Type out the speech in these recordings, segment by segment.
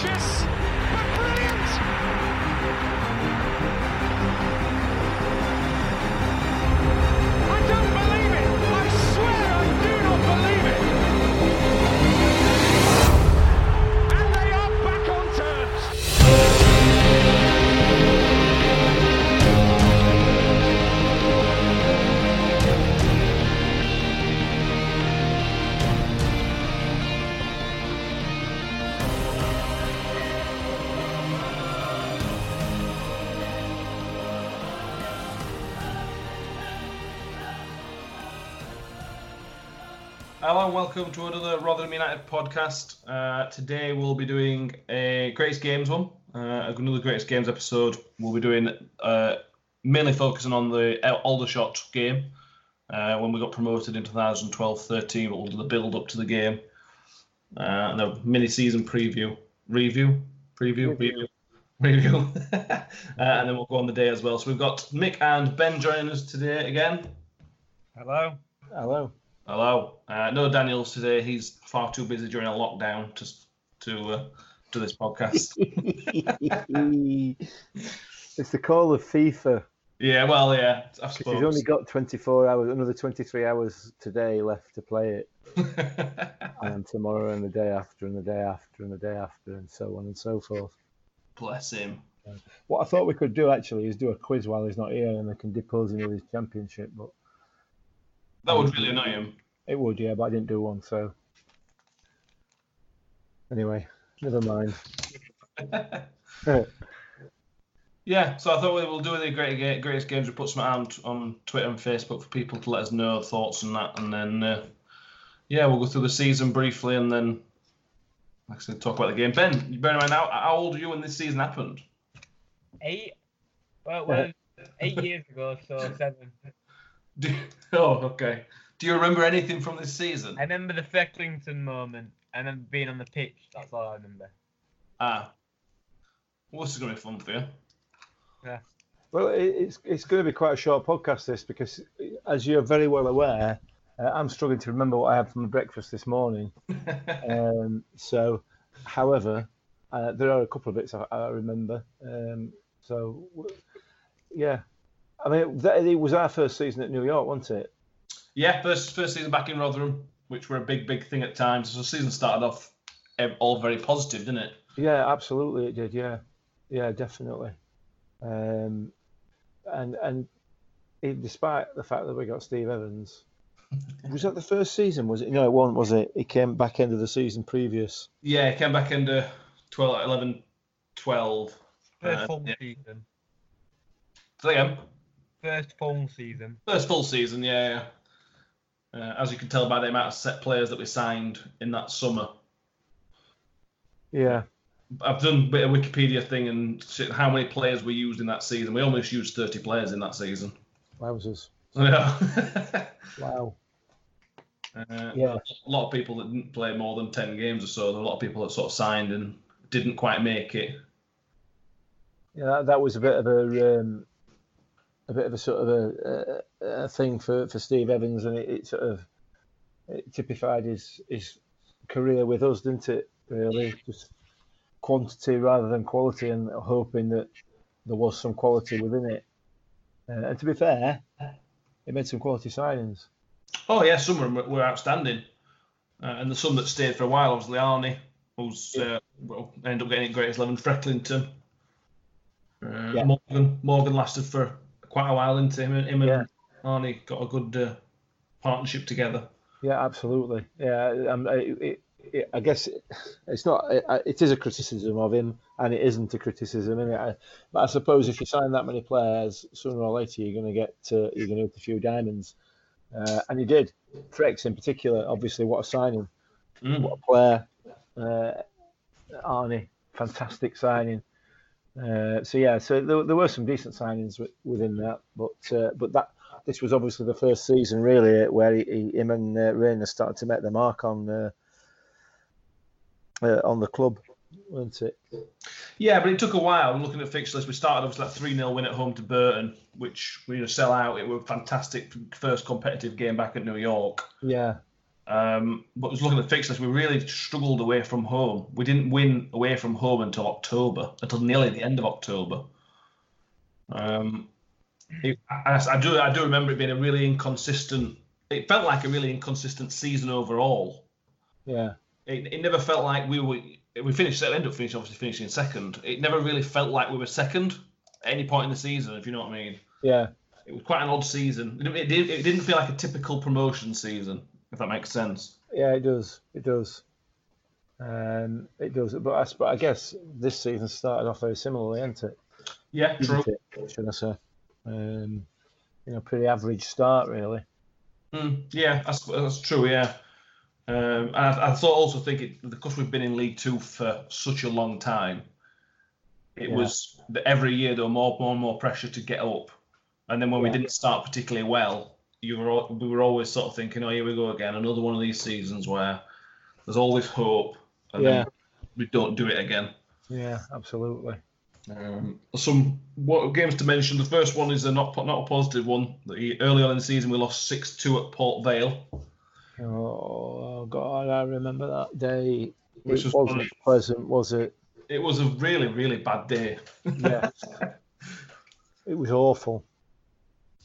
Funches. Hello and welcome to another Rotherham United podcast. Uh, today we'll be doing a greatest games one, uh, another greatest games episode. We'll be doing uh, mainly focusing on the Aldershot game uh, when we got promoted in 2012-13. But we'll do the build up to the game, uh, and a mini season preview, review, preview, review, review, uh, and then we'll go on the day as well. So we've got Mick and Ben joining us today again. Hello. Hello. Hello. Uh, no Daniels today. He's far too busy during a lockdown to to uh, do this podcast. it's the call of FIFA. yeah, well, yeah, I suppose. He's only got 24 hours, another 23 hours today left to play it, and tomorrow, and the day after, and the day after, and the day after, and so on and so forth. Bless him. What I thought we could do actually is do a quiz while he's not here, and I can depose him of his championship. But That would really annoy him. it would, yeah, but I didn't do one, so anyway, never mind. Yeah, so I thought we will do the great, greatest games. We put some out on Twitter and Facebook for people to let us know thoughts and that, and then uh, yeah, we'll go through the season briefly, and then like I said, talk about the game. Ben, you bear in mind how, how old are you when this season happened? Eight. Well, well eight years ago, so seven. Do, oh, okay. Do you remember anything from this season? I remember the Frecklington moment and then being on the pitch. That's all I remember. Ah, well, this is gonna be fun for you. Yeah. Well, it's it's going to be quite a short podcast this because, as you're very well aware, uh, I'm struggling to remember what I had for my breakfast this morning. Um, so, however, uh, there are a couple of bits I, I remember. Um, so, yeah, I mean, that, it was our first season at New York, wasn't it? Yeah, first first season back in Rotherham, which were a big big thing at times. So the season started off all very positive, didn't it? Yeah, absolutely, it did. Yeah, yeah, definitely. Um, and and it, despite the fact that we got Steve Evans, was that the first season? Was it? No, it wasn't. Was it? He came back end of the season previous. Yeah, came back into 12, 11, 12. First Uh, full yeah. season. Say again. First full season. First full season, yeah. yeah. Uh, as you can tell by the amount of set players that we signed in that summer. Yeah, I've done a bit of Wikipedia thing and shit, how many players we used in that season. We almost used 30 players in that season. wowzers! Yeah. Wow. Uh, Yeah. A lot of people that didn't play more than 10 games or so. There were a lot of people that sort of signed and didn't quite make it. Yeah, that, that was a bit of a um, a bit of a sort of a, a, a thing for, for Steve Evans, and it, it sort of it typified his his career with us, didn't it? Really, just quantity rather than quality, and hoping that there was some quality within it. Uh, and to be fair, he made some quality signings. Oh, yeah, some of them were- outstanding. Uh, and the some that stayed for a while, obviously, Arnie, who's uh, well, ended up getting it greatest 11, Frecklington. Uh, Yeah. Morgan Morgan lasted for quite a while, didn't? Him, and- him Yeah. and Arnie got a good uh, partnership together. Yeah, absolutely. Yeah, um, it, I guess it, it's not. It, it is a criticism of him, and it isn't a criticism. I, but I suppose if you sign that many players, sooner or later you're going to get uh, you're going to hit a few diamonds, uh, and he did. Frex in particular, obviously, what a signing, Mm. what a player. Uh, Arnie, fantastic signing. Uh, so yeah, so there, there were some decent signings wi- within that, but uh, but that this was obviously the first season really where he, he, him and uh, Raynor started to make the mark on uh, uh, on the club, weren't it? Yeah, but it took a while. Looking at fixture list, we started obviously that 3 0 win at home to Burton, which we you know, sell out. It was a fantastic first competitive game back at New York. Yeah, Um, but was looking at the fixtures. We really struggled away from home. We didn't win away from home until October, until nearly the end of October. Um, it, I, I do I do remember it being a really inconsistent. It felt like a really inconsistent season overall. Yeah. It, it never felt like we were. We finished. Ended up finishing obviously finishing second. It never really felt like we were second at any point in the season. If you know what I mean. Yeah. It was quite an odd season. It, it, it didn't feel like a typical promotion season, if that makes sense. Yeah, it does. It does. Um, it does. But I, but I guess this season started off very similarly, isn't it? Yeah, true. It, should I say? Um, you know, pretty average start, really. Mm, yeah, that's, that's true. Yeah, um, and I, I thought also think it because we've been in League Two for such a long time, it Yeah. was that every year there were more, more and more pressure to get up, and then when we Yeah. didn't start particularly well, you were we were always sort of thinking, oh here we go again, another one of these seasons where there's always hope, and Yeah. then we don't do it again. Yeah, absolutely. Um, some what games to mention. The first one is a not not a positive one. The, early on in the season, we lost six two at Port Vale. Oh God, I remember that day. Which it was wasn't funny. pleasant, was it? It was a really really bad day. Yeah. it was awful.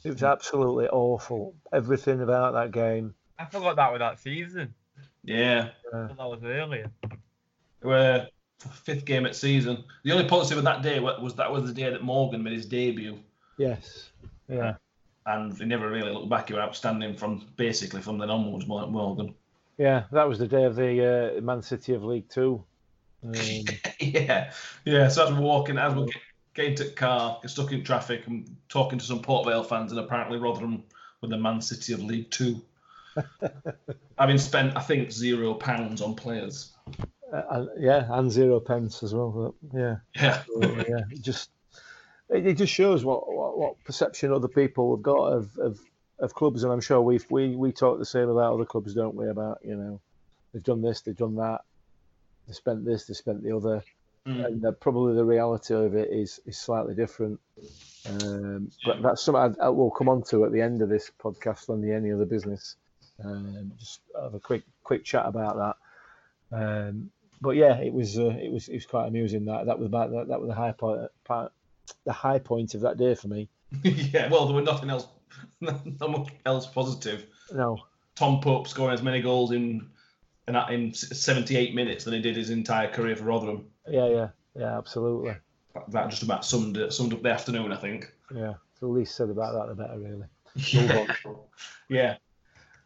It was absolutely awful. Everything about that game. I forgot that was that season. yeah, I thought that was earlier. we're fifth game at season. The only positive of that day was that was the day that Morgan made his debut, Yes. Yeah. and he never really looked back. He was outstanding from basically from then onwards. Morgan. Yeah. That was the day of the uh, Man City of League Two. Um, yeah, yeah. So as we're walking, as we're getting to the car, get stuck in traffic, and talking to some Port Vale fans, and apparently Rotherham were the Man City of League Two. Having spent, I think, zero pounds on players. uh, yeah, and zero pence as well. Yeah. Yeah, So, yeah. It just it, it just shows what, what what perception other people have got of, of of clubs, and I'm sure we we we talk the same about other clubs, don't we? About you know they've done this, they've done that, they spent this, they spent the other, Mm. and that probably the reality of it is is slightly different. Um, but that's something I, I will come on to at the end of this podcast on the any other business. Um, just have a quick quick chat about that. Um, but yeah, it was uh, it was it was quite amusing that that was about that, that was the high point part, the high point of that day for me. yeah. Well, there was nothing else, not much else positive. No, Tom Pope scoring as many goals in in, in 78 minutes than he did his entire career for Rotherham. Yeah, yeah, yeah, absolutely. That- That just about summed it, summed up the afternoon, I think. Yeah, the least said about that, the better, really. Yeah. yeah.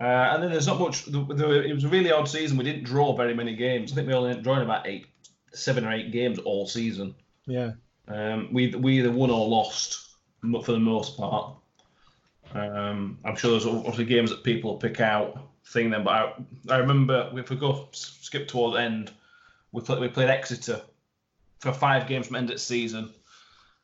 Uh, and then there's not much. The, the, it was a really odd season. We didn't draw very many games. I think we only ended drawing about eight, seven or eight games all season. Yeah, Um, we we either won or lost for the most part. Um, I'm sure there's obviously games that people pick out thing then, but I, I remember if we go skip toward the end, we played we played Exeter for five games from end of season.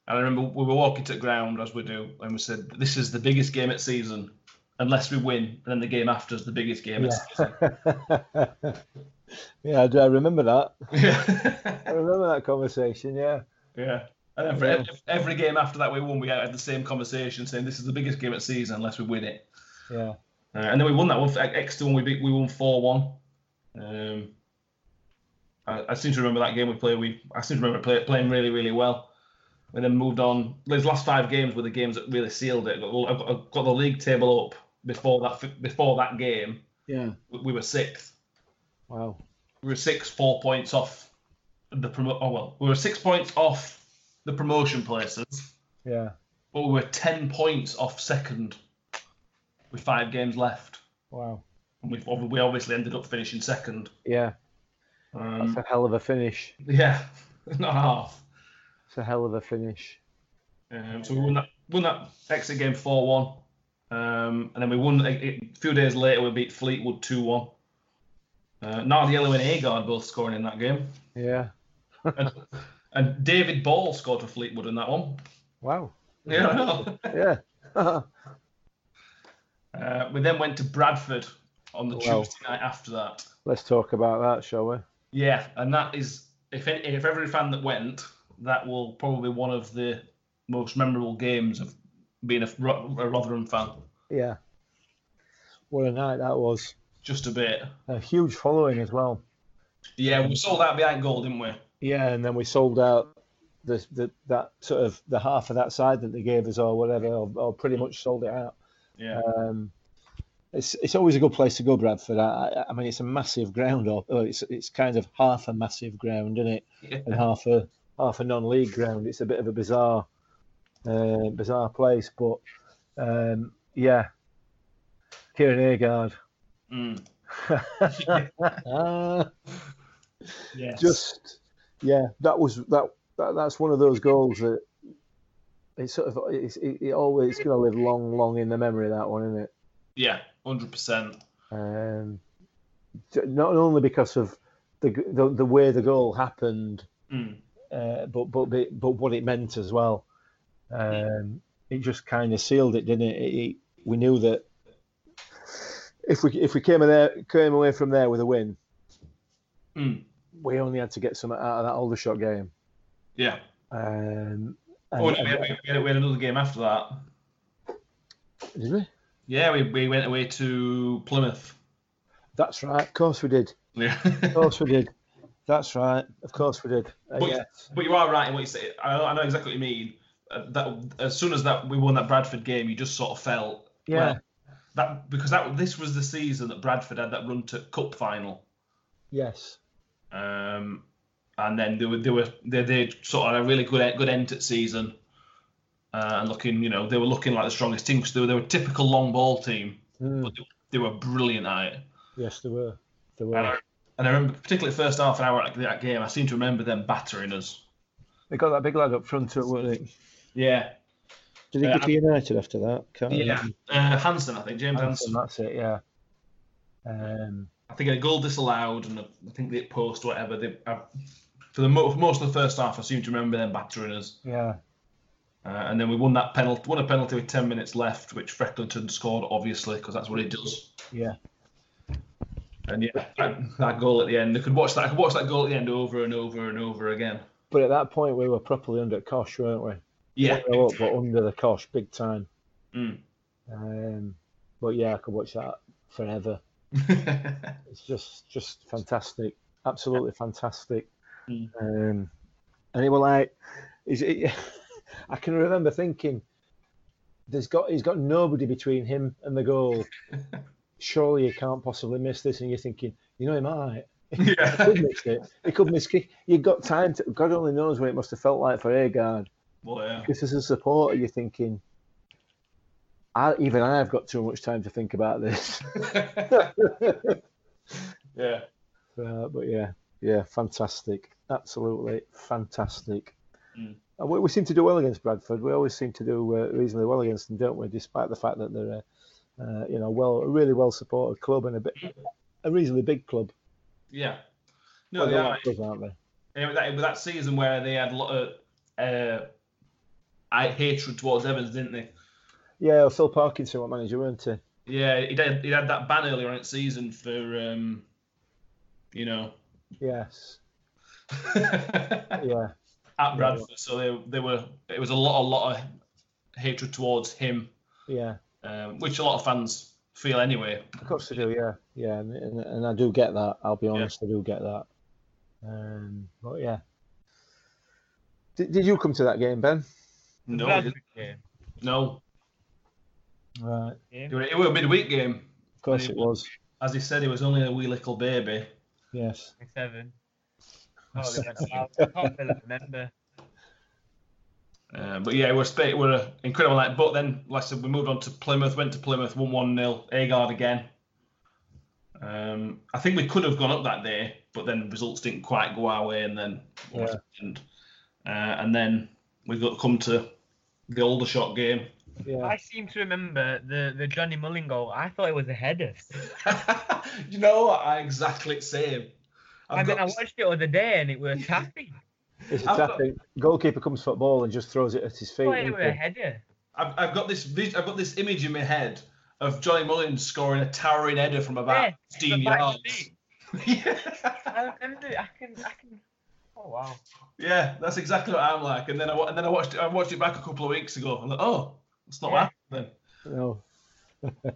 And I remember we were walking to the ground as we do, and we said, "This is the biggest game at season, unless we win." And then the game after is the biggest game at season. yeah. yeah, I do. I remember that. Yeah. I remember that conversation. Yeah, Yeah. And then for Yeah. every, every game after that we won, we had the same conversation saying this is the biggest game at season unless we win it. yeah, Uh, and then we won that one Exeter when we beat, we won four one. Um, I, I seem to remember that game we played. We I seem to remember play, playing really really well. We then moved on. Those last five games were the games that really sealed it. I got, I got- the league table up before that before that game. yeah. We, we were sixth. Wow. We were six four points off the promo. Oh well, we were six points off the promotion places. Yeah. but we were 10 points off second with five games left. Wow. And we, we obviously ended up finishing second. Yeah. Um, That's a hell of a finish. yeah, not half. It's a hell of a finish. Um, so we won that, won that exit game 4 1. Um, and then we won a, a few days later, we beat Fleetwood 2 1. Uh, Nardiello and Agard both scoring in that game. Yeah. And, and David Ball scored for Fleetwood in that one. Wow. Yeah, Yeah. Uh, we then went to Bradford on the Wow. Tuesday night after that. Let's talk about that, shall we? Yeah, and that is if any, if every fan that went, that will probably be one of the most memorable games of being a, a Rotherham fan. Yeah. What a night that was. just a bit. A huge following as well. Yeah, we sold out behind goal, didn't we? Yeah, and then we sold out the, the that sort of the half of that side that they gave us or whatever, or, or pretty much sold it out. Yeah. Um, it's it's always a good place to go, Bradford. I, I- I mean, it's a massive ground, or or it's it's kind of half a massive ground, isn't it? And half a half a non-league ground. It's a bit of a bizarre, uh, bizarre place, but um, yeah, Kieran Agard. Mm. Yes. just yeah, that was that, that. That's one of those goals that it's sort of it's, it, it always going to live long, long in the memory. That one, isn't it? Yeah, hundred percent. Um, not only because of the the, the way the goal happened, Mm. uh, but but but but what it meant as well. Um, it just kind of sealed it, didn't it? It, it? We knew that if we if we came there came away from there with a win, Mm. we only had to get some out of that Aldershot game. Yeah. Um, and, Oh, no, we, had, we, had, we had another game after that. did we? Yeah, we, we went away to Plymouth. That's right. Of course we did. Yeah. Of course we did. That's right. Of course we did. Uh, But- yes. But you are right in what you say. I know, I know exactly what you mean. Uh, that as soon as that we won that Bradford game, you just sort of felt Yeah. well, that because that this was the season that Bradford had that run to cup final, Yes. um, and then they were they were they they sort of had a really good good end to season, uh, and looking you know they were looking like the strongest team because they were they were a typical long ball team, Mm, but they, they were brilliant at it. yes, they were. There And I, were. and I remember particularly the first half an hour of that game, I seem to remember them battering us. They got that big lad up front, weren't they? Yeah, Did he Yeah. go to United after that? Can't yeah. Uh, Hanson, I think James Hanson. Hanson, that's it. Yeah. Um, I think a goal disallowed, and I think the post, whatever. They, I, for the mo- for most of the first half, I seem to remember them battering us, yeah. Uh, and then we won that penalty, won a penalty with ten minutes left, which Frecklington scored, obviously, because that's what he does. Yeah. And yeah, that, that goal at the end, I could watch that. I could watch that goal at the end over and over and over again. But at that point, we were properly under Kosh, weren't we? Yeah, We were up, but under the Kosh, big time. Mm. Um, but yeah, I could watch that forever. It's just just fantastic, absolutely fantastic. Mm. Um, and it was like, is it? I can remember thinking, there's got he's got nobody between him and the goal. Surely he can't possibly miss this. And you're thinking, you know, he might. Yeah. He could miss it. He could miss kick. You've got time to. God only knows what it must have felt like for Agard. Well, yeah. Because as a supporter, you're thinking, I, even I have got too much time to think about this. yeah. Uh, but yeah, yeah, fantastic, absolutely fantastic. Mm. We, we seem to do well against Bradford. We always seem to do uh, reasonably well against them, don't we? Despite the fact that they're, a, uh, you know, well, a really well supported club and a bit, a reasonably big club. Yeah. No, Well, they are. us, aren't they? Yeah, with that, with that season where they had a lot of uh, hatred towards Evans, didn't they? Yeah, Phil Parkinson, what manager, weren't he? Yeah, he did. He had that ban earlier on in the season for, um, you know, Yes. at Yeah. Bradford. So they they were. It was a lot, a lot of hatred towards him, Yeah. um, which a lot of fans feel anyway. Of course they do, yeah, yeah, and, and, and I do get that. I'll be honest, I do get that. Um, but yeah, did, did you come to that game, Ben? No, game. no, Right, it was, it was a midweek game. of course it was. As he said, he was only a wee little baby. Yes, Seven. Oh, they went out. I can't really remember. Uh, but yeah, it was it were an incredible night. But then, like I said, we moved on to Plymouth, went to Plymouth, won one 0 Agard again. Um, I think we could have gone up that day, but then results didn't quite go our way, and then Yeah. happened? Uh, and then we got come to the Aldershot game. yeah, I seem to remember the, the Johnny Mullen goal. I thought it was a header. you know. I exactly the same. I've and then got I watched it the other day and it was tapping. it's a I've got- tapping. Goalkeeper comes for the ball and just throws it at his feet. thought it was a header. I've, I've got this I've got this image in my head of Johnny Mullins scoring a towering header from about Yeah, 15 yards. seat. yeah. I remember. I can. I can. Oh wow. Yeah, that's exactly what I'm like. And then I and then I watched it. I watched it back a couple of weeks ago. I'm like, oh, it's not Yeah. that then. No,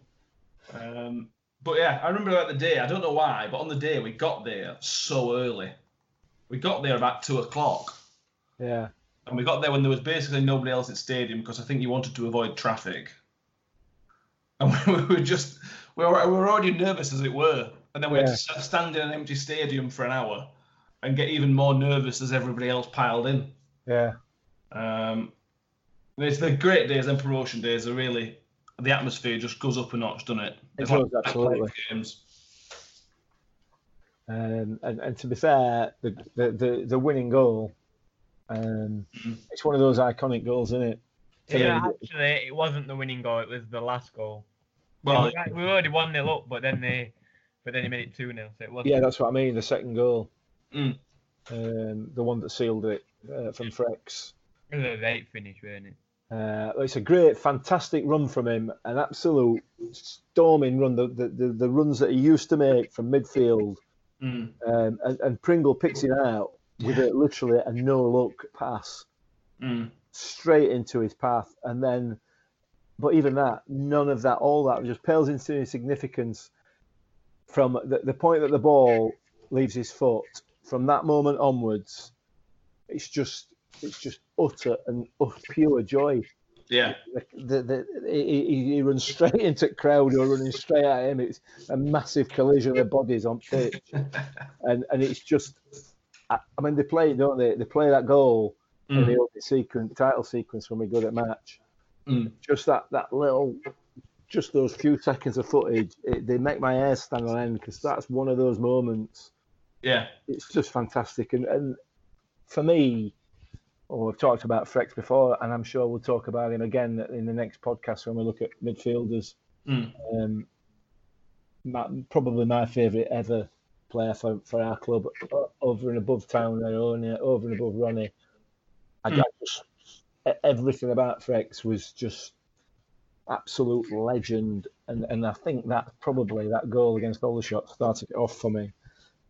Um, but yeah, I remember about the day. I don't know why, but on the day we got there so early. We got there about two o'clock, Yeah. and we got there when there was basically nobody else at stadium because I think you wanted to avoid traffic. And we were just we were, we were already nervous as it were, and then we had to stand in an empty stadium for an hour and get even more nervous as everybody else piled in. Yeah. Um, it's the great days and promotion days are really the atmosphere just goes up a notch, doesn't it? It It's does, absolutely. Games. Um, and, and to be fair, the, the, the, the winning goal, um, Mhm. it's one of those iconic goals, isn't it? For Yeah, me. actually, it wasn't the winning goal. It was the last goal. Well, we we already one 0 up, but then they, but then he made it two 0 So it wasn't. Yeah, that's what I mean. The second goal, Mm. um, the one that sealed it uh, from Frex. It was a late finish, wasn't it? Uh, it's a great, fantastic run from him. An absolute storming run. The, the, the, runs that he used to make from midfield. mm, Um, and, and Pringle picks it out with a, literally a no look pass mm, straight into his path. And then, but even that, none of that, all that just pales into insignificance from the, the point that the ball leaves his foot. From that moment onwards, it's just it's just utter and utter pure joy. yeah, The, the, the, he, he runs straight into crowd or running straight at him. It's a massive collision of bodies on pitch, and and it's just. I, I mean, they play, don't they? They play that goal in mm, the opening sequence, title sequence when we go to match. mm, Just that that little, just those few seconds of footage, it, they make my hair stand on end because that's one of those moments. yeah, It's just fantastic, and and for me, well, we've talked about Frex before, and I'm sure we'll talk about him again in the next podcast when we look at midfielders. mm, Um, my, probably my favourite ever player for, for our club, over and above Town and over and above Ronnie. I, Mm. I just everything about Frex was just absolute legend, and, and I think that probably that goal against Aldershot started it off for me.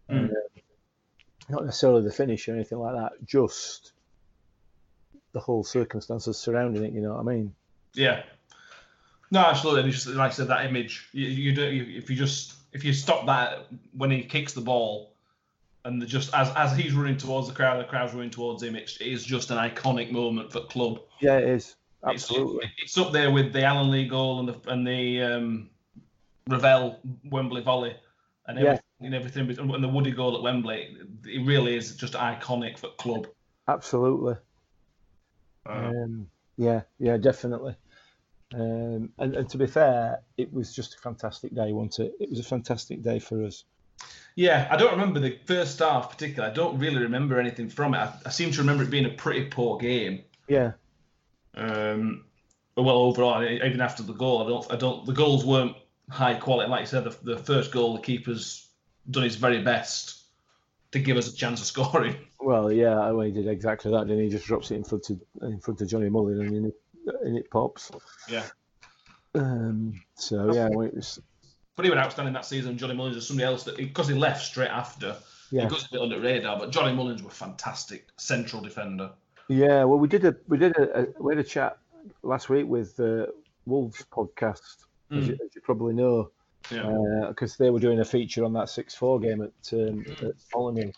Mm. Uh, not necessarily the finish or anything like that, just the whole circumstances surrounding it. You know what I mean? yeah. No, absolutely. And just like I said, that image. You, you do you, if you just if you stop that when he kicks the ball, and the just as as he's running towards the crowd, the crowd's running towards him. It's, it is just an iconic moment for club. Yeah, it is absolutely. It's, up there with the Alan Lee goal and the and the um, Revell Wembley volley and Yeah. everything, and everything and the Woody goal at Wembley. It really is just iconic for club. Absolutely. Um, yeah, yeah, definitely. Um, and, and to be fair, it was just a fantastic day, wasn't it? It was a fantastic day for us. yeah, I don't remember the first half particularly. I don't really remember anything from it. I, I seem to remember it being a pretty poor game. Yeah, Um, well, overall, even after the goal, I don't, I don't. The goals weren't high quality. Like you said, the, the first goal, the keeper's done his very best to give us a chance of scoring. well, yeah, well, he did exactly that, didn't he? Just drops it in front of in front of Johnny Mullin, and in it, and it pops. Yeah. Um, so yeah, well, it was But he was outstanding that season. Johnny Mullins is somebody else that because he left straight after, yeah, he goes a bit under the radar. But Johnny Mullins was fantastic central defender. yeah. Well, we did a we did a, a we had a chat last week with uh, Wolves podcast, as, you, as you probably know. Yeah. because they were doing a feature on that six four game at, um, at Molyneux.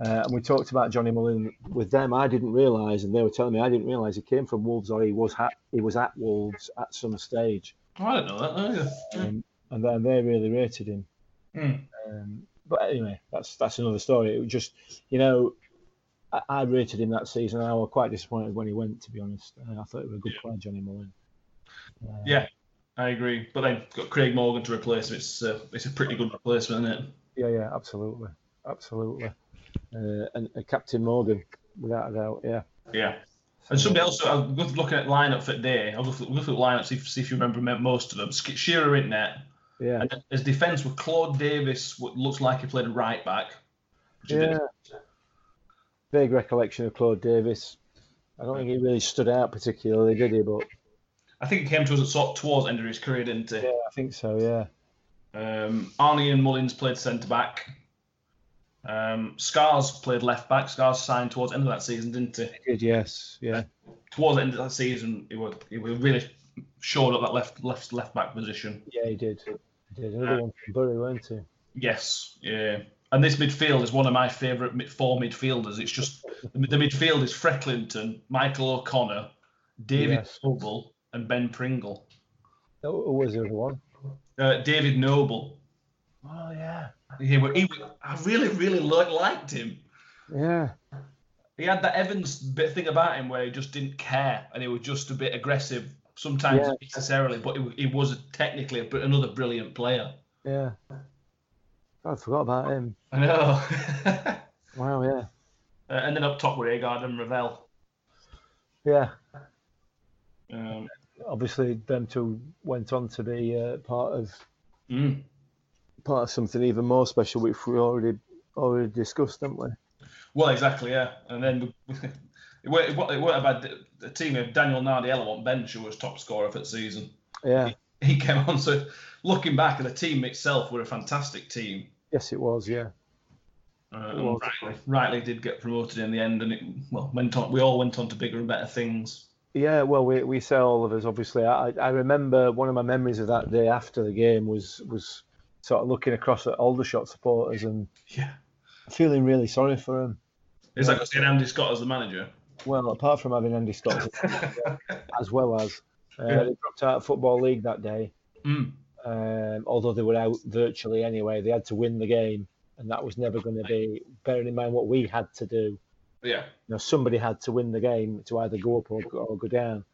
Uh, and we talked about Johnny Mullen with them. I didn't realise, and they were telling me I didn't realise he came from Wolves or he was ha- he was at Wolves at some stage, Oh, I don't know that either. um, and then they really rated him. Mm. Um, but anyway, that's that's another story. It was just, you know, I, I rated him that season. I was quite disappointed when he went. To be honest, uh, I thought he was a good player, Johnny Mullen. Uh, Yeah, I agree. But then got Craig Morgan to replace him. It's uh, it's a pretty good replacement, isn't it? yeah, yeah, absolutely, absolutely. Uh, and uh, Captain Morgan, without a doubt, yeah. Yeah. And somebody else, I was looking at lineup for today. I'll at, look at lineup, see if, see if you remember most of them. Shearer in net. Yeah, And his defence with Claude Davis, what looks like he played a right back. yeah. Vague recollection of Claude Davis. I don't think he really stood out particularly, did he? But I think he came to us at sort towards the end of his career, didn't he? yeah, I think so. Yeah, Um, Arnie and Mullins played centre back. Um, Skarz played left back. Skarz signed towards the end of that season, didn't he? he did. Yes, yeah, Towards the end of that season, he was he was really shored up that left left left back position. yeah, he did. Did another one from Bury, weren't he? Yes, yeah. And this midfield is one of my favourite mid- four midfielders. It's just the, midfield is Frecklington, Michael O'Connor, David Yes. Noble, and Ben Pringle. Who was the other one? Uh, David Noble. Oh yeah, He, he, I really, really liked him. yeah, He had that Evans bit thing about him where he just didn't care and he was just a bit aggressive, sometimes Yeah. necessarily, but he, he was technically a, another brilliant player. yeah. I forgot about him. I know. Wow, yeah, Uh, and then up top were Agard and Revell. yeah. Um, Obviously, them two went on to be uh, part of mm. part of something even more special, which we already already discussed, haven't we? Well, exactly, yeah. And then it weren't, it weren't it weren't a bad the team of Daniel Nardiello on bench who was top scorer for the season. Yeah, He came on. So looking back at the team itself, were a fantastic team. yes, it was. Yeah, Uh, rightly, rightly did get promoted in the end, and it well went on. We all went on to bigger and better things. Yeah. Well, we we say all of us. Obviously, I I remember one of my memories of that day after the game was was sort of looking across at Aldershot supporters and Yeah, feeling really sorry for them. it's like seeing Andy Scott as the manager. Well, apart from having Andy Scott as well as uh, Yeah. they dropped out of football league that day. Mm. um, although they were out virtually anyway. They had to win the game, and that was never going to be. Bearing in mind what we had to do, Yeah, you know, somebody had to win the game to either go up or, or go down.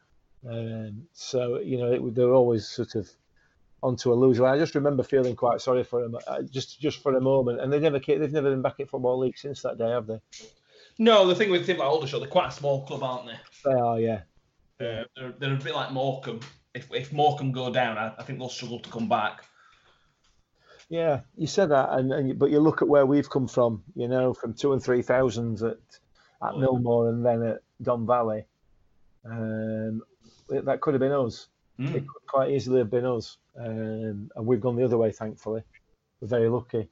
Um, so you know, it, they were always sort of onto a loser. I just remember feeling quite sorry for them, uh, just just for a moment. And they never they've never been back in football league since that day, have they? no, the thing with a team like Aldershot, they're quite a small club, aren't they? They are, yeah. Uh, they're, they're a bit like Morecambe. If if Morecambe go down, I, I think they'll struggle to come back. Yeah, you said that, and, and but you look at where we've come from. You know, from two and three thousands at at. Millmoor and then at Don Valley. Um, it- that could have been us. Mm. It could quite easily have been us, um, and we've gone the other way. Thankfully, we're very lucky.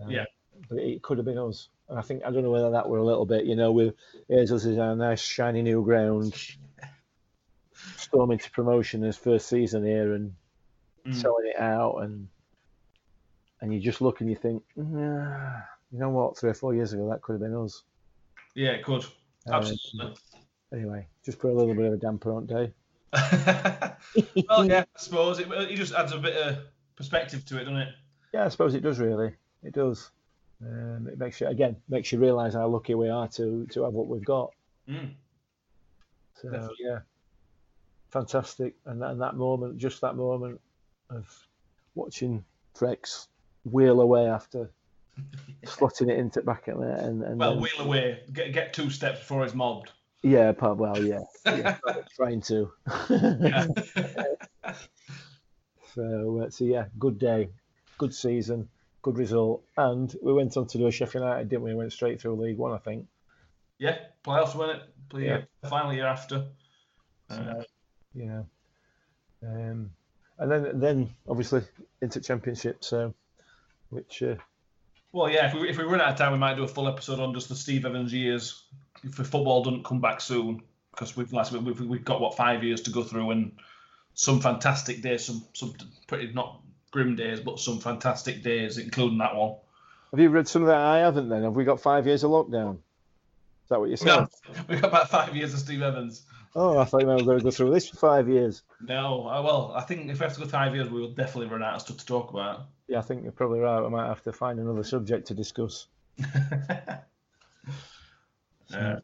Uh, Yeah. but it could have been us. And I think I don't know whether that were a little bit. You know, with here's us is our nice shiny new ground, storming to promotion as first season here and Mm. selling it out and and you just look and you think, nah, you know what, three or four years ago that could have been us. Yeah, it could. Absolutely. Anyway, just put a little bit of a damper on day. well, yeah, I suppose it, it just adds a bit of perspective to it, doesn't it? Yeah, I suppose it does really. It does. Um, it makes you again makes you realise how lucky we are to to have what we've got. Mm. So Definitely. yeah, fantastic. And that, and that moment, just that moment of watching Frex wheel away after slotting it into back at net and, and Well, then- wheel away, get get two steps before he's mobbed. yeah, well, yeah, yeah trying to. Yeah. So, uh, so yeah, good day, good season, good result, and we went on to do a Sheffield United, didn't we? Went straight through League One, I think. yeah, playoffs win it. Play, Yeah. Final year after. Uh, So, know, um, and then then obviously into Championship, so which uh, well, yeah, if we, if we run out of time, we might do a full episode on just the Steve Evans years. If the football doesn't come back soon, because we've last we've, we've got what five years to go through, and some fantastic days, some some pretty not grim days, but some fantastic days, including that one. have you read some of that? I haven't. Then have we got five years of lockdown? Is that what you said? No, we've got about five years of Steve Evans. Oh, I thought you might going to go through this for five years. No, uh, well, I think if we have to go five years, we will definitely run out of stuff to talk about. Yeah, I think you're probably right. I might have to find another subject to discuss. Uh,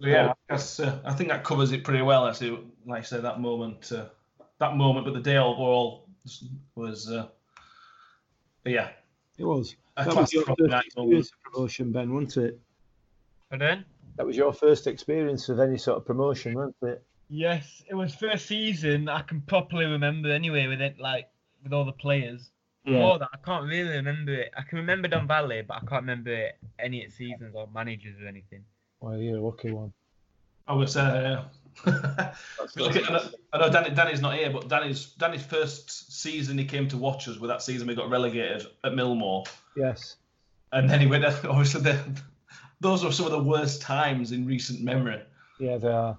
yeah, that's, uh, I think that covers it pretty well. Actually, like I said, that moment, uh, that moment, but the day overall was, uh, yeah, It was. a That was classic your first night moment. promotion, Ben, wasn't it? Pardon? That was your first experience of any sort of promotion, wasn't it? Yes, it was first season. I can properly remember anyway with it, like with all the players. Yeah. More that I can't really remember it. I can remember Don Valley, but I can't remember any seasons or managers or anything. Well, you're a lucky one. I was, uh, Look, I know, I know Danny, Danny's not here, but Danny's Danny's first season he came to watch us with that season we got relegated at Millmoor, Yes. and then he went. Obviously, the, those are some of the worst times in recent memory. Yeah, they are.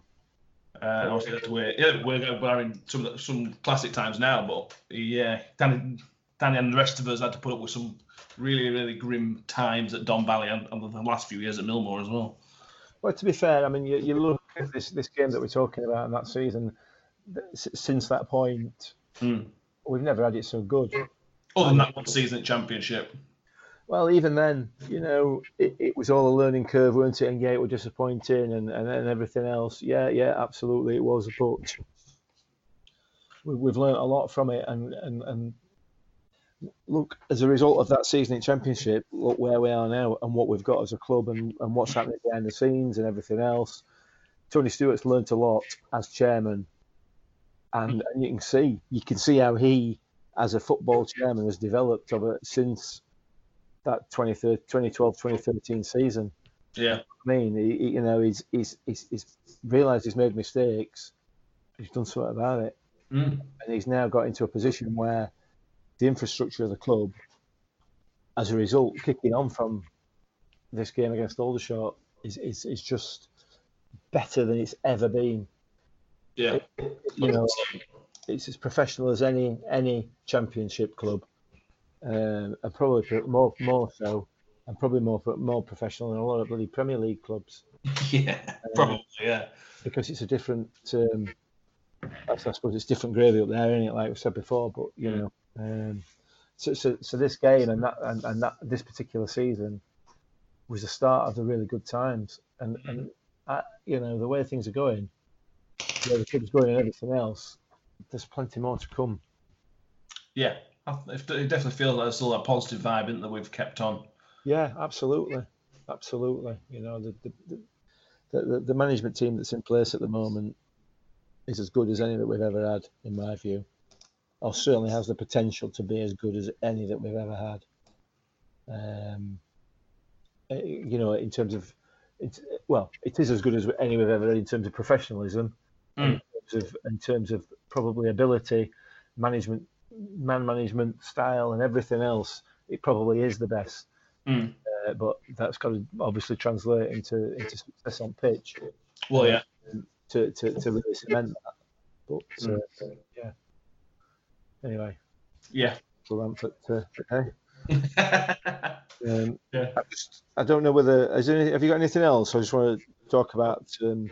Uh, and obviously, that's where yeah, we're, we're in some the, some classic times now, but yeah, Danny Danny and the rest of us had to put up with some really, really grim times at Don Valley and, and the last few years at Millmoor as well. Well, to be fair, I mean, you, you look at this this game that we're talking about in that season. Since that point, Mm. we've never had it so good. Other than that one season at Championship. Well, even then, you know, it, it was all a learning curve, weren't it? And yeah, it was disappointing and, and, and everything else. Yeah, yeah, absolutely, it was. But we, we've learned a lot from it. And, and, and look, as a result of that season in Championship, look where we are now and what we've got as a club and, and what's happening behind the scenes and everything else. Tony Stewart's learnt a lot as chairman. And, and you can see, you can see how he, as a football chairman, has developed over since that 2012 2013 season. Yeah. I mean, he, you know, he's he's he's, he's realised he's made mistakes. He's done something about it, Mm. and he's now got into a position where the infrastructure of the club, as a result, kicking on from this game against Aldershot, is is, is just better than it's ever been. Yeah. You know, it's as professional as any any championship club, um, and probably more more so, and probably more more professional than a lot of bloody Premier League clubs Yeah. Probably, yeah. because it's a different. Um, I I suppose it's different gravy up there, isn't it? Like we said before, but you know, um, so, so so this game and that and, and that this particular season was the start of the really good times, and and I, you know the way things are going, where the club's going and everything else, there's plenty more to come. Yeah. It definitely feels like there's still that positive vibe in that we've kept on. Yeah, absolutely, absolutely. You know, the the, the the the management team that's in place at the moment is as good as any that we've ever had, in my view, or certainly has the potential to be as good as any that we've ever had. Um, eh, you know, in terms of, it's well, it is as good as any we've ever had in terms of professionalism, Mm. in terms of in terms of probably ability, management, man management style, and everything else. It probably is the best Mm. uh, but that's got to obviously translate into into success on pitch Well, yeah. to, to, to really cement that. But uh, yeah. Anyway, Yeah. we'll rant for for today. Um, yeah. I, just, I don't know whether is there any, have you got anything else? I just want to talk about. Um,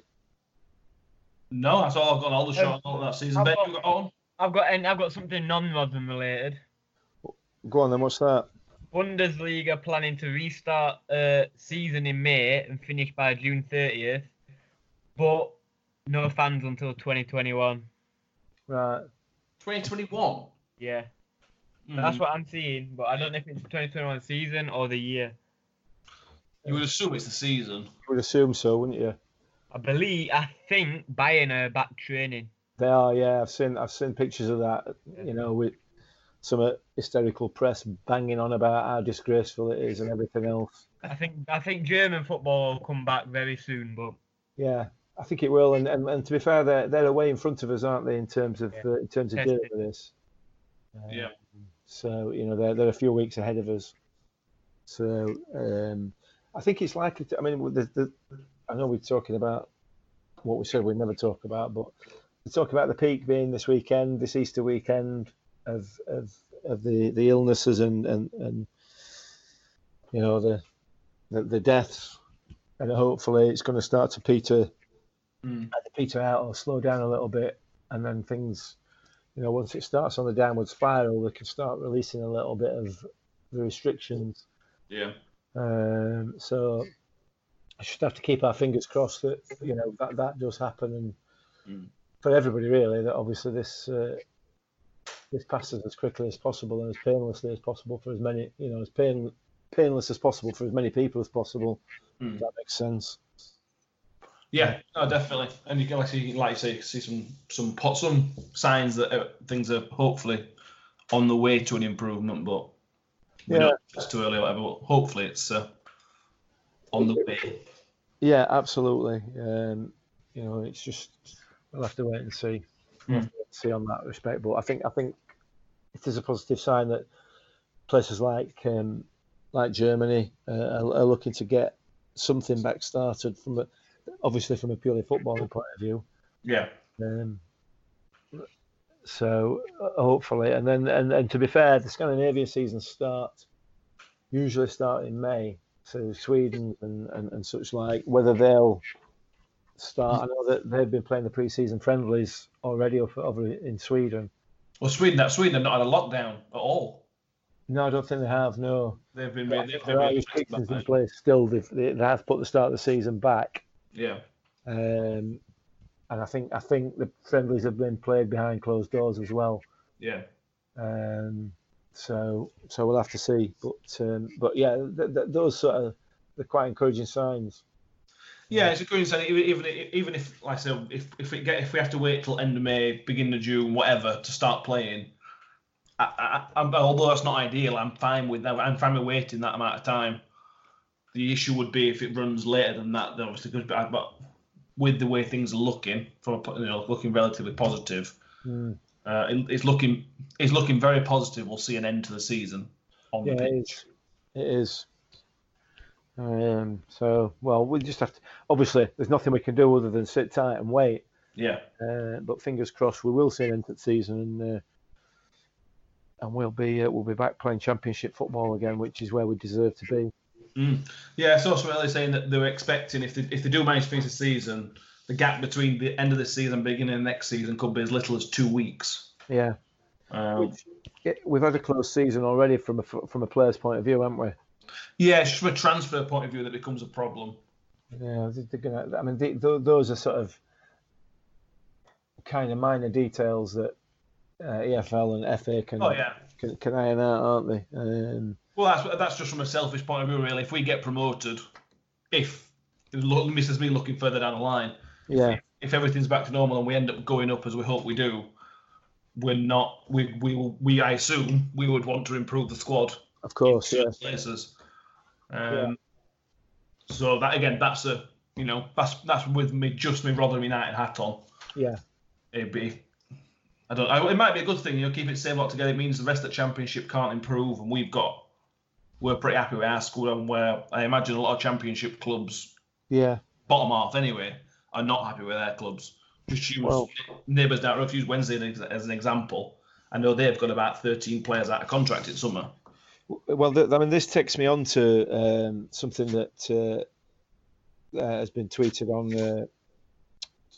No, that's all I've got. All the shot all that season. I've Ben, got- you got on? I've got and I've got something non-Rotherham related. go on then. What's that? Bundesliga planning to restart uh, season in May and finish by June 30th, but no fans until 2021. Right. 2021. Yeah, Mm. that's what I'm seeing, but I don't know if it's the 2021 season or the year. You would assume it's the season. You would assume so, wouldn't you? I believe, I think Bayern are back training. They are. Yeah, I've seen I've seen pictures of that. You know, with some hysterical press banging on about how disgraceful it is and everything else. I think I think German football will come back very soon, but Yeah, I think it will. And, and, and to be fair, they're they're away in front of us, aren't they? In terms of Yeah. uh, in terms of dealing with this. Uh, Yeah. So you know they're they're a few weeks ahead of us. So um, I think it's likely to. I mean, the, the I know we're talking about what we said we'd never talk about, but we talk about the peak being this weekend, this Easter weekend of of, of the, the illnesses and, and, and you know the, the the deaths, and hopefully it's going to start to peter Mm. peter out or slow down a little bit, and then things, you know, once it starts on the downward spiral, they can start releasing a little bit of the restrictions. Yeah. Um, so I should have to keep our fingers crossed that you know that that does happen, and Mm. For everybody really, that obviously this uh, this passes as quickly as possible and as painlessly as possible for as many, you know, as pain painless as possible for as many people as possible. Mm. That makes sense. Yeah, no, definitely. And you can actually, like you say, see some some pot some signs that uh, things are hopefully on the way to an improvement, but we Yeah. know it's too early or whatever. But hopefully, it's uh, on the way. Yeah, absolutely. Um, you know, it's just we'll have to wait and see. We'll have to wait and see on that respect. But I think I think it is a positive sign that places like um, like Germany uh, are, are looking to get something back started from a, obviously from a purely footballing point of view. Yeah. Um, so uh, hopefully, and then and, and to be fair, the Scandinavian seasons start usually start in May. So Sweden and, and, and such like, whether they'll start. I know that they've been playing the pre-season friendlies already over, over in Sweden. Well, Sweden, that Sweden have not had a lockdown at all. No, I don't think they have. No, They've been really, they've there are restrictions in place still. They've, they, they have put the start of the season back, yeah. um, and I think I think the friendlies have been played behind closed doors as well. Yeah. Um, so so we'll have to see. But um, but yeah, th- th- those sort of they're quite encouraging signs. Yeah, it's a good insight. Even even even if, like I said, if if we get if we have to wait till end of May, beginning of June, whatever, to start playing, I, I, I'm, although that's not ideal, I'm fine with that. I'm fine with waiting that amount of time. The issue would be if it runs later than that, then obviously, because but, but with the way things are looking, from a, you know looking relatively positive, Mm. uh, it, it's looking it's looking very positive. We'll see an end to the season on Yeah, the pitch. is. It is. Um, so well, we just have to. Obviously, there's nothing we can do other than sit tight and wait. Yeah, Uh, but fingers crossed, we will see an end to the season, and uh, and we'll be uh, we'll be back playing championship football again, which is where we deserve to be. Mm. Yeah, it's also really saying that they were expecting if they if they do manage to finish the season, the gap between the end of the season and beginning of next season could be as little as two weeks. Yeah, Um, Which- we've had a close season already from a from a player's point of view, haven't we? Yeah, it's just from a transfer point of view that becomes a problem. Yeah, they- they're gonna. I mean, they, those are sort of kind of minor details that uh, EFL and FA can, Oh yeah. can can iron out, aren't they? Um, Well, that's that's just from a selfish point of view, really. If we get promoted, if this is me looking further down the line, yeah, if everything's back to normal and we end up going up as we hope we do, we're not. We we we I assume we would want to improve the squad of course, yeah, places. Um, Yeah. So that again, that's a you know that's that's with me just me Rotherham United hat on. yeah, It'd be. I don't. I, it might be a good thing, you know, keep it safe lot together. It means the rest of the championship can't improve, and we've got. We're pretty happy with our school, and where I imagine a lot of championship clubs, yeah, bottom half anyway, are not happy with their clubs. Just use Well- neighbours down. If use Wednesday as as an example, I know they've got about 13 players out of contract in summer. Well, th- I mean, this takes me on to um, something that uh, uh, has been tweeted on, uh,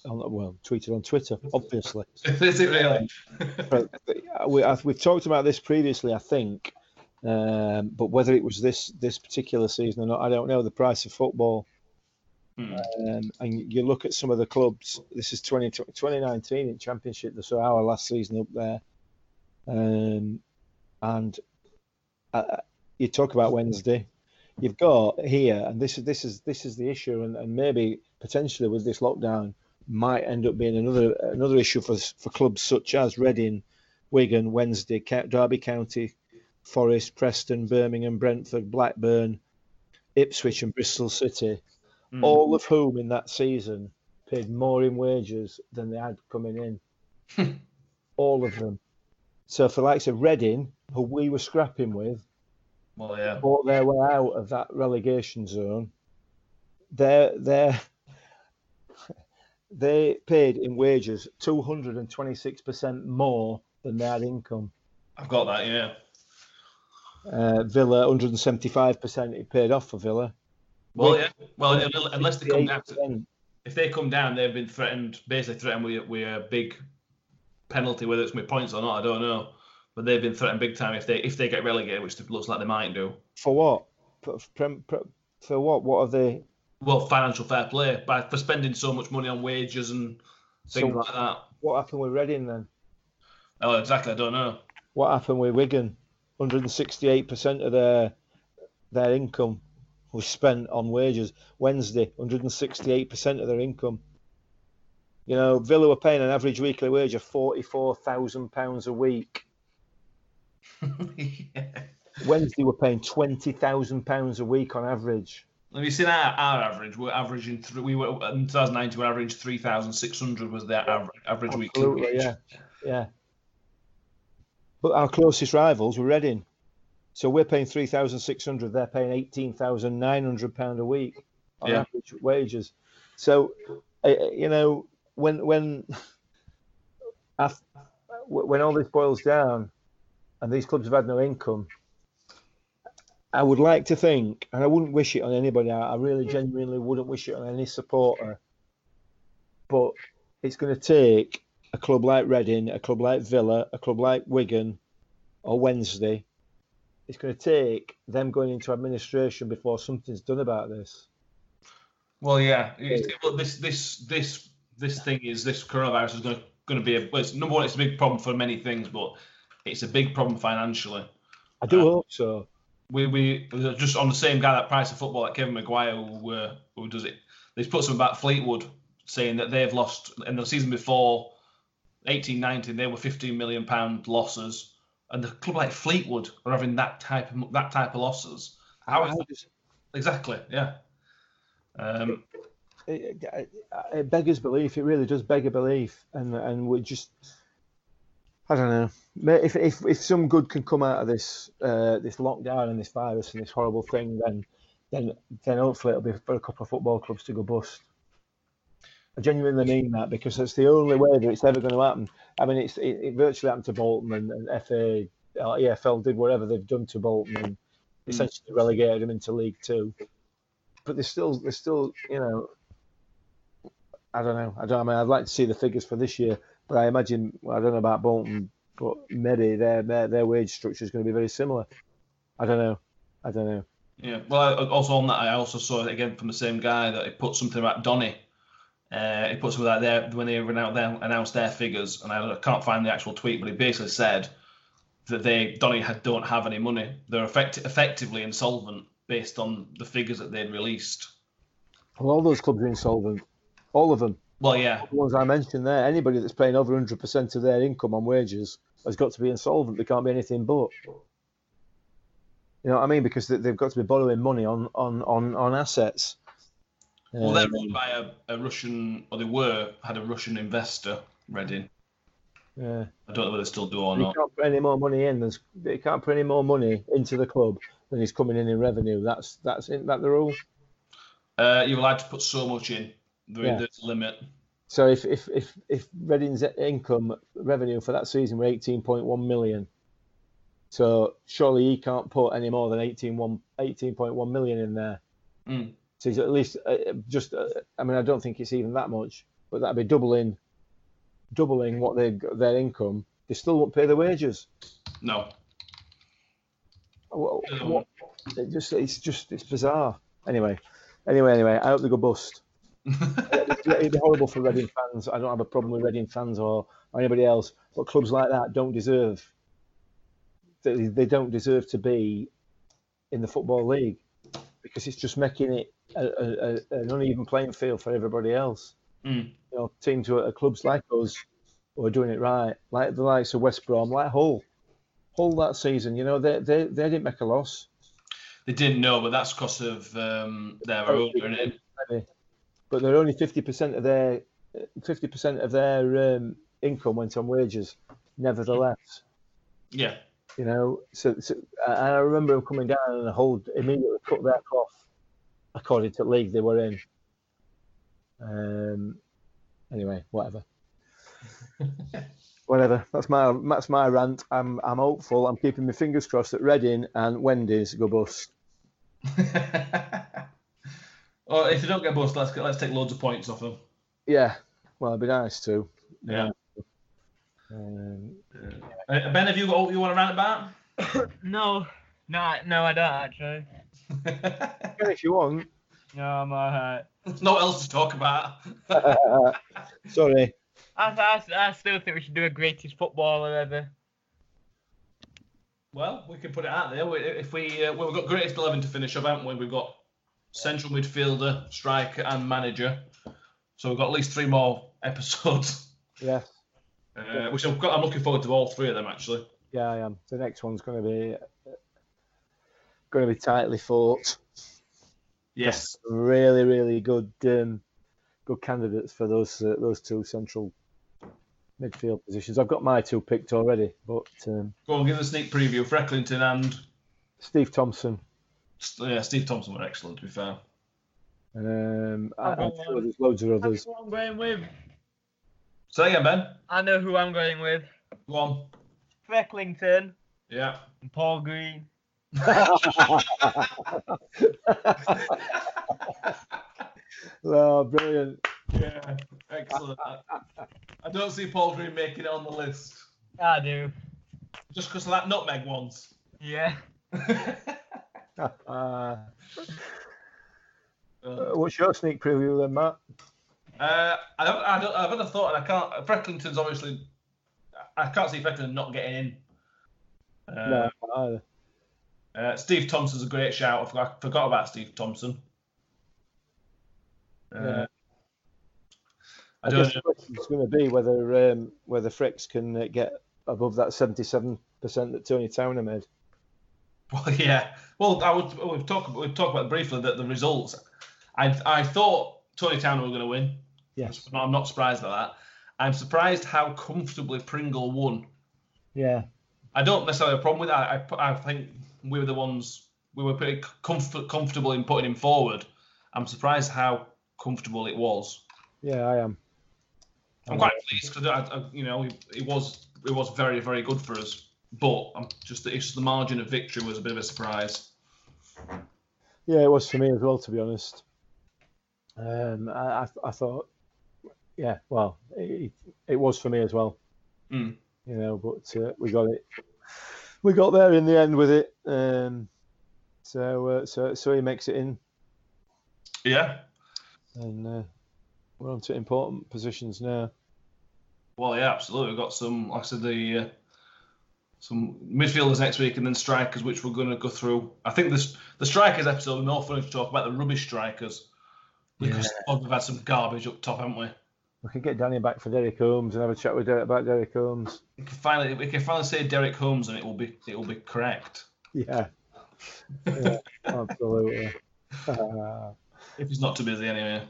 on, well, tweeted on Twitter, obviously. Is it really? we, I, we've talked about this previously, I think, um, but whether it was this this particular season or not, I don't know. The price of football, Hmm. um, and you look at some of the clubs. This is 20, 2019 in Championship, so our last season up there, um, and uh, you talk about Wednesday. You've got here, and this is this is this is the issue, and, and maybe potentially with this lockdown might end up being another another issue for for clubs such as Reading, Wigan, Wednesday, Derby County, Forest, Preston, Birmingham, Brentford, Blackburn, Ipswich, and Bristol City, Hmm. all of whom in that season paid more in wages than they had coming in. all of them. So for likes of Reading, who we were scrapping with, Well, yeah. bought their way out of that relegation zone. They're, they're, they paid in wages 226% more than their income. I've got that. Yeah. Uh, Villa, 175% it paid off for Villa. Well, yeah. Well, unless they come down, to, if they come down, they've been threatened, basically threatened with, with a big penalty, whether it's with points or not, I don't know. But they've been threatened big time if they if they get relegated, which looks like they might do. For what? For, for, for what? What are they? Well, financial fair play by for spending so much money on wages and things So like that. what happened with Reading then? Oh, exactly. I don't know. What happened with Wigan? 168% of their their income was spent on wages. Wednesday, 168% of their income. You know, Villa were paying an average weekly wage of £44,000 a week. yeah. Wednesday were paying £20,000 a week on average. Have you seen our, our average? We're averaging three. We were in 2019. We averaged 3,600 was their average, average weekly wage. yeah. Yeah. But our closest rivals were Reading. So we're paying 3,600, they're paying 18,900 pound a week on Yeah. average wages. So, uh, you know, when when af- w- when all this boils down, and these clubs have had no income, I would like to think, and I wouldn't wish it on anybody. I, I really genuinely wouldn't wish it on any supporter. But it's going to take a club like Reading, a club like Villa, a club like Wigan, or Wednesday. It's going to take them going into administration before something's done about this. Well, yeah. It's, well, this this this this thing is this coronavirus is going to going to be a well, it's, number one. It's a big problem for many things, but it's a big problem financially. I do Uh, hope so. We we just on the same guy that price of football, like Kevin Maguire, who uh, who does it. They've put some about Fleetwood, saying that they've lost in the season before, 18, 19, they were 15 million pound losses, and the club like Fleetwood are having that type of that type of losses. How is How that? Exactly, yeah. Um, it, it, it beggars belief. It really does beg a belief, and and we just, I don't know. If if if some good can come out of this uh, this lockdown and this virus and this horrible thing, then then then hopefully it'll be for a couple of football clubs to go bust. I genuinely mean that because that's the only way that it's ever going to happen. I mean, it's it, it virtually happened to Bolton and, and FA, uh, EFL did whatever they've done to Bolton and essentially relegated them into League Two. But there's still there's still you know I don't know. I don't. I mean, I'd like to see the figures for this year, but I imagine well, I don't know about Bolton, but maybe their their, their wage structure is going to be very similar. I don't know. I don't know. Yeah. Well, I, also on that, I also saw it again from the same guy that he put something about Donny. Uh, he put something like there when they announced their, announced their figures, and I can't find the actual tweet, but he basically said that they Donny had, don't have any money. They're effect, effectively insolvent based on the figures that they'd released. Well, all those clubs are insolvent. All of them. Well, yeah, The ones I mentioned there. Anybody that's paying over 100% of their income on wages has got to be insolvent. They can't be anything but. You know what I mean? Because they- they've got to be borrowing money on on on, on assets. well, they're Um, run by a, a Russian, or they were had a Russian investor, Reading. yeah. I don't know whether they still do or He not. can't put any more money in. There's, he can't put any more money into the club than he's coming in in revenue. That's that's that the rule? Uh, you're allowed to put so much in. There, Yeah. There's a limit. So if if if if Reading's income revenue for that season were 18.1 million, so surely he can't put any more than 18.1 18.1 million in there. Mm. So he's at least uh, just. Uh, I mean, I don't think it's even that much, but that'd be doubling, doubling what they their income. They still won't pay the wages. No. What, what, it just it's just it's bizarre. Anyway, anyway, anyway. I hope they go bust. It'd be horrible for Reading fans. I don't have a problem with Reading fans or, or anybody else, but clubs like that don't deserve. They, they don't deserve to be in the football league because it's just making it a, a, an uneven playing field for everybody else. Mm. You know, teams who are clubs like us who are doing it right, like the likes of West Brom, like Hull. Hull that season, you know, they they, they didn't make a loss. They didn't know, but that's because of um, their owner? But they're only fifty percent of their fifty percent of their um, income went on wages. Nevertheless, Yeah. you know, so, so and I remember them coming down and the whole immediately cut their cloth according to the league they were in. Um. Anyway, whatever. Whatever. That's my that's my rant. I'm I'm hopeful. I'm keeping my fingers crossed that Reading and Wendy's go bust. well, if they don't get bust, let's let's take loads of points off them. Yeah. Well, it'd be nice too. Yeah. Um, Uh, ben, have you got what you want to rant about? No, no, no, I don't actually. if you want. No, I'm alright. There's no what else to talk about. Sorry. I, I, I still think we should do a greatest footballer ever. Well, we can put it out there. We- If we uh, well, we've got greatest eleven to finish up, haven't we? We've got central midfielder, striker, and manager. So we've got at least three more episodes, Yeah. uh, which I'm, I'm looking forward to all three of them actually. Yeah, I am. The next one's going to be going to be tightly fought. Yes. Really, really good, um, good candidates for those uh, those two central midfield positions. I've got my two picked already, but um, Go on, give us a sneak preview. Frecklington and Steve Thompson. Yeah, Steve Thompson were excellent. To be fair. Um, I, I've I'm got sure there's loads of That's others. who I'm going with. Say again, Ben. I know who I'm going with. Go on. Frecklington Yeah. and Paul Green. oh, brilliant. Yeah. Excellent. I, I don't see Paul Green making it on the list. I do. Just because of that nutmeg once. Yeah. Uh, Uh, what's your sneak preview then, Matt? Uh, I don't, I don't, I've had a thought, and I can't. Frecklington's obviously. I can't see Frecklington not getting in. Uh, no, either. uh, Steve Thompson's a great shout. I forgot, I forgot about Steve Thompson. Uh, Yeah. I I don't guess know. question's going to be whether um, whether Fricks can uh, get above that 77% that Tony Towner made. Well, yeah. Well, I would. We've talked. We've talked about briefly that the results. I I thought Tony Towner were going to win. Yes. I'm not surprised at that. I'm surprised how comfortably Pringle won. Yeah. I don't necessarily have a problem with that. I, I think we were the ones we were pretty comfort, comfortable in putting him forward. I'm surprised how comfortable it was. Yeah, I am. I'm quite pleased because you know it was it was very very good for us. But I'm just it's the margin of victory was a bit of a surprise. Yeah, it was for me as well, to be honest. Um, I, I, I thought, yeah, well, it, it was for me as well. Mm. You know, but uh, we got it. We got there in the end with it. Um, so, uh, so, so he makes it in, Yeah. and uh, we're on to important positions now. Well, yeah, absolutely. We've got some, like I said, the uh, some midfielders next week, and then strikers, which we're going to go through. I think this the strikers episode is more fun to talk about the rubbish strikers because we've had some garbage up top, haven't we? We could get Danny back for Derek Holmes and have a chat with Derek about Derek Holmes. We can finally we can finally say Derek Holmes, and it will be it will be correct Yeah, yeah absolutely. Uh, if he's not too busy anyway.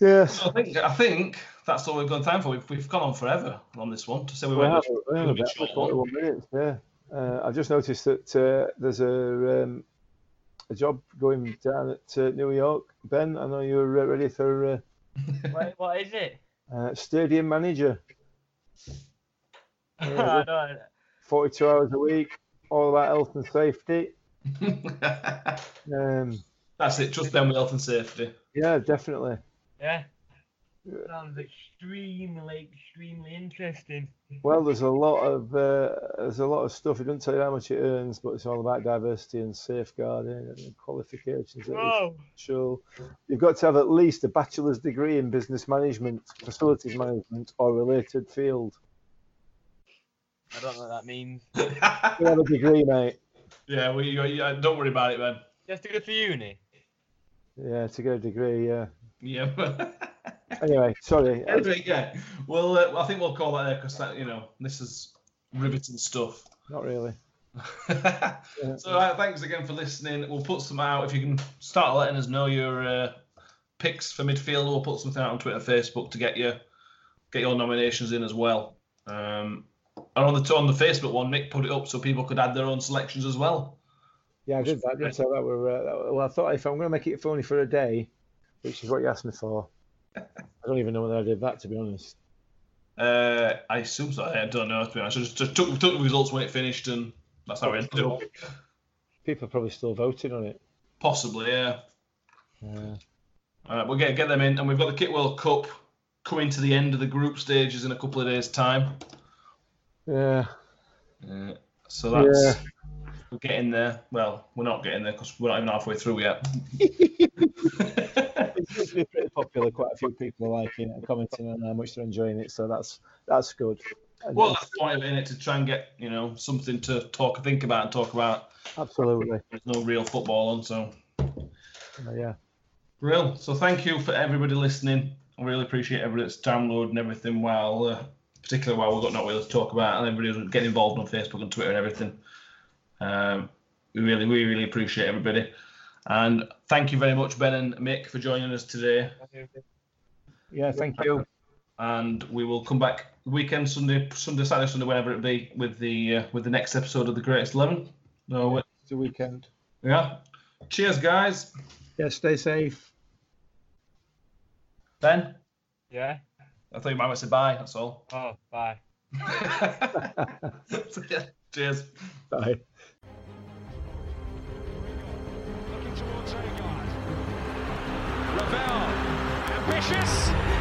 yes. I think I think that's all we've got time for. We've, we've gone on forever on this one to say we We went. have, we have a bit about short 41 minutes, yeah. Uh, I've just noticed that uh, there's a um, a job going down at uh, New York. Ben, I know you're uh, ready for uh, Wait, what is it? uh, stadium manager. 42 hours a week, all about health and safety. Um, that's it. Trust them with health and safety. yeah, definitely. Yeah. Sounds extremely, extremely interesting. Well, there's a lot of uh, there's a lot of stuff. It doesn't tell you how much it earns, but it's all about diversity and safeguarding and qualifications. that Oh, So you've got to have at least a bachelor's degree in business management, facilities management, or related field. I don't know what that means. You have a degree, mate. yeah, well, you, yeah, don't worry about it, Ben. Just to go to uni. Yeah, to get a degree. Yeah. Yeah. Anyway, sorry. anyway, yeah. Well, uh, I think we'll call that there because that you know this is riveting stuff. Not really. so uh, thanks again for listening. We'll put some out if you can start letting us know your uh, picks for midfield. We'll put something out on Twitter, Facebook to get your get your nominations in as well. Um, and on the on the Facebook one, Nick put it up so people could add their own selections as well. Yeah, I did that. I? that were, uh, well, I thought if I'm going to make it only for a day, which is what you asked me for, I don't even know whether I did that to be honest. Uh, I assume so. I don't know. To be honest, I just, just took, took the results when it finished, and that's how we ended up. People are probably still voting on it. Possibly, yeah. Uh, Uh, we'll get get them in, and we've got the Kit World Cup coming to the end of the group stages in a couple of days' time. yeah, Uh, so that's Yeah. we're getting there. Well, we're not getting there because we're not even halfway through yet. it's pretty popular. Quite a few people are liking it and commenting on how much they're enjoying it, so that's that's good. And well, that's the point of it, innit, to try and get you know something to talk, think about, and talk about. absolutely, There's no real football on, so Uh, yeah. real. So thank you for everybody listening. I really appreciate everybody that's downloading everything while, uh, particularly while we've got not really to talk about, and everybody getting involved on Facebook and Twitter and everything. Um, we really, we really appreciate everybody. And thank you very much, Ben and Mick, for joining us today. Yeah, thank you. And we will come back weekend, Sunday, Sunday, Saturday, Sunday, whenever it be, with the uh, with the next episode of the Greatest Eleven. No, It's the weekend. yeah. Cheers, guys. Yeah, stay safe. Ben. Yeah. I thought you might have said bye. That's all. Oh, bye. So, yeah, cheers. Bye. Agard. Revell. Ambitious.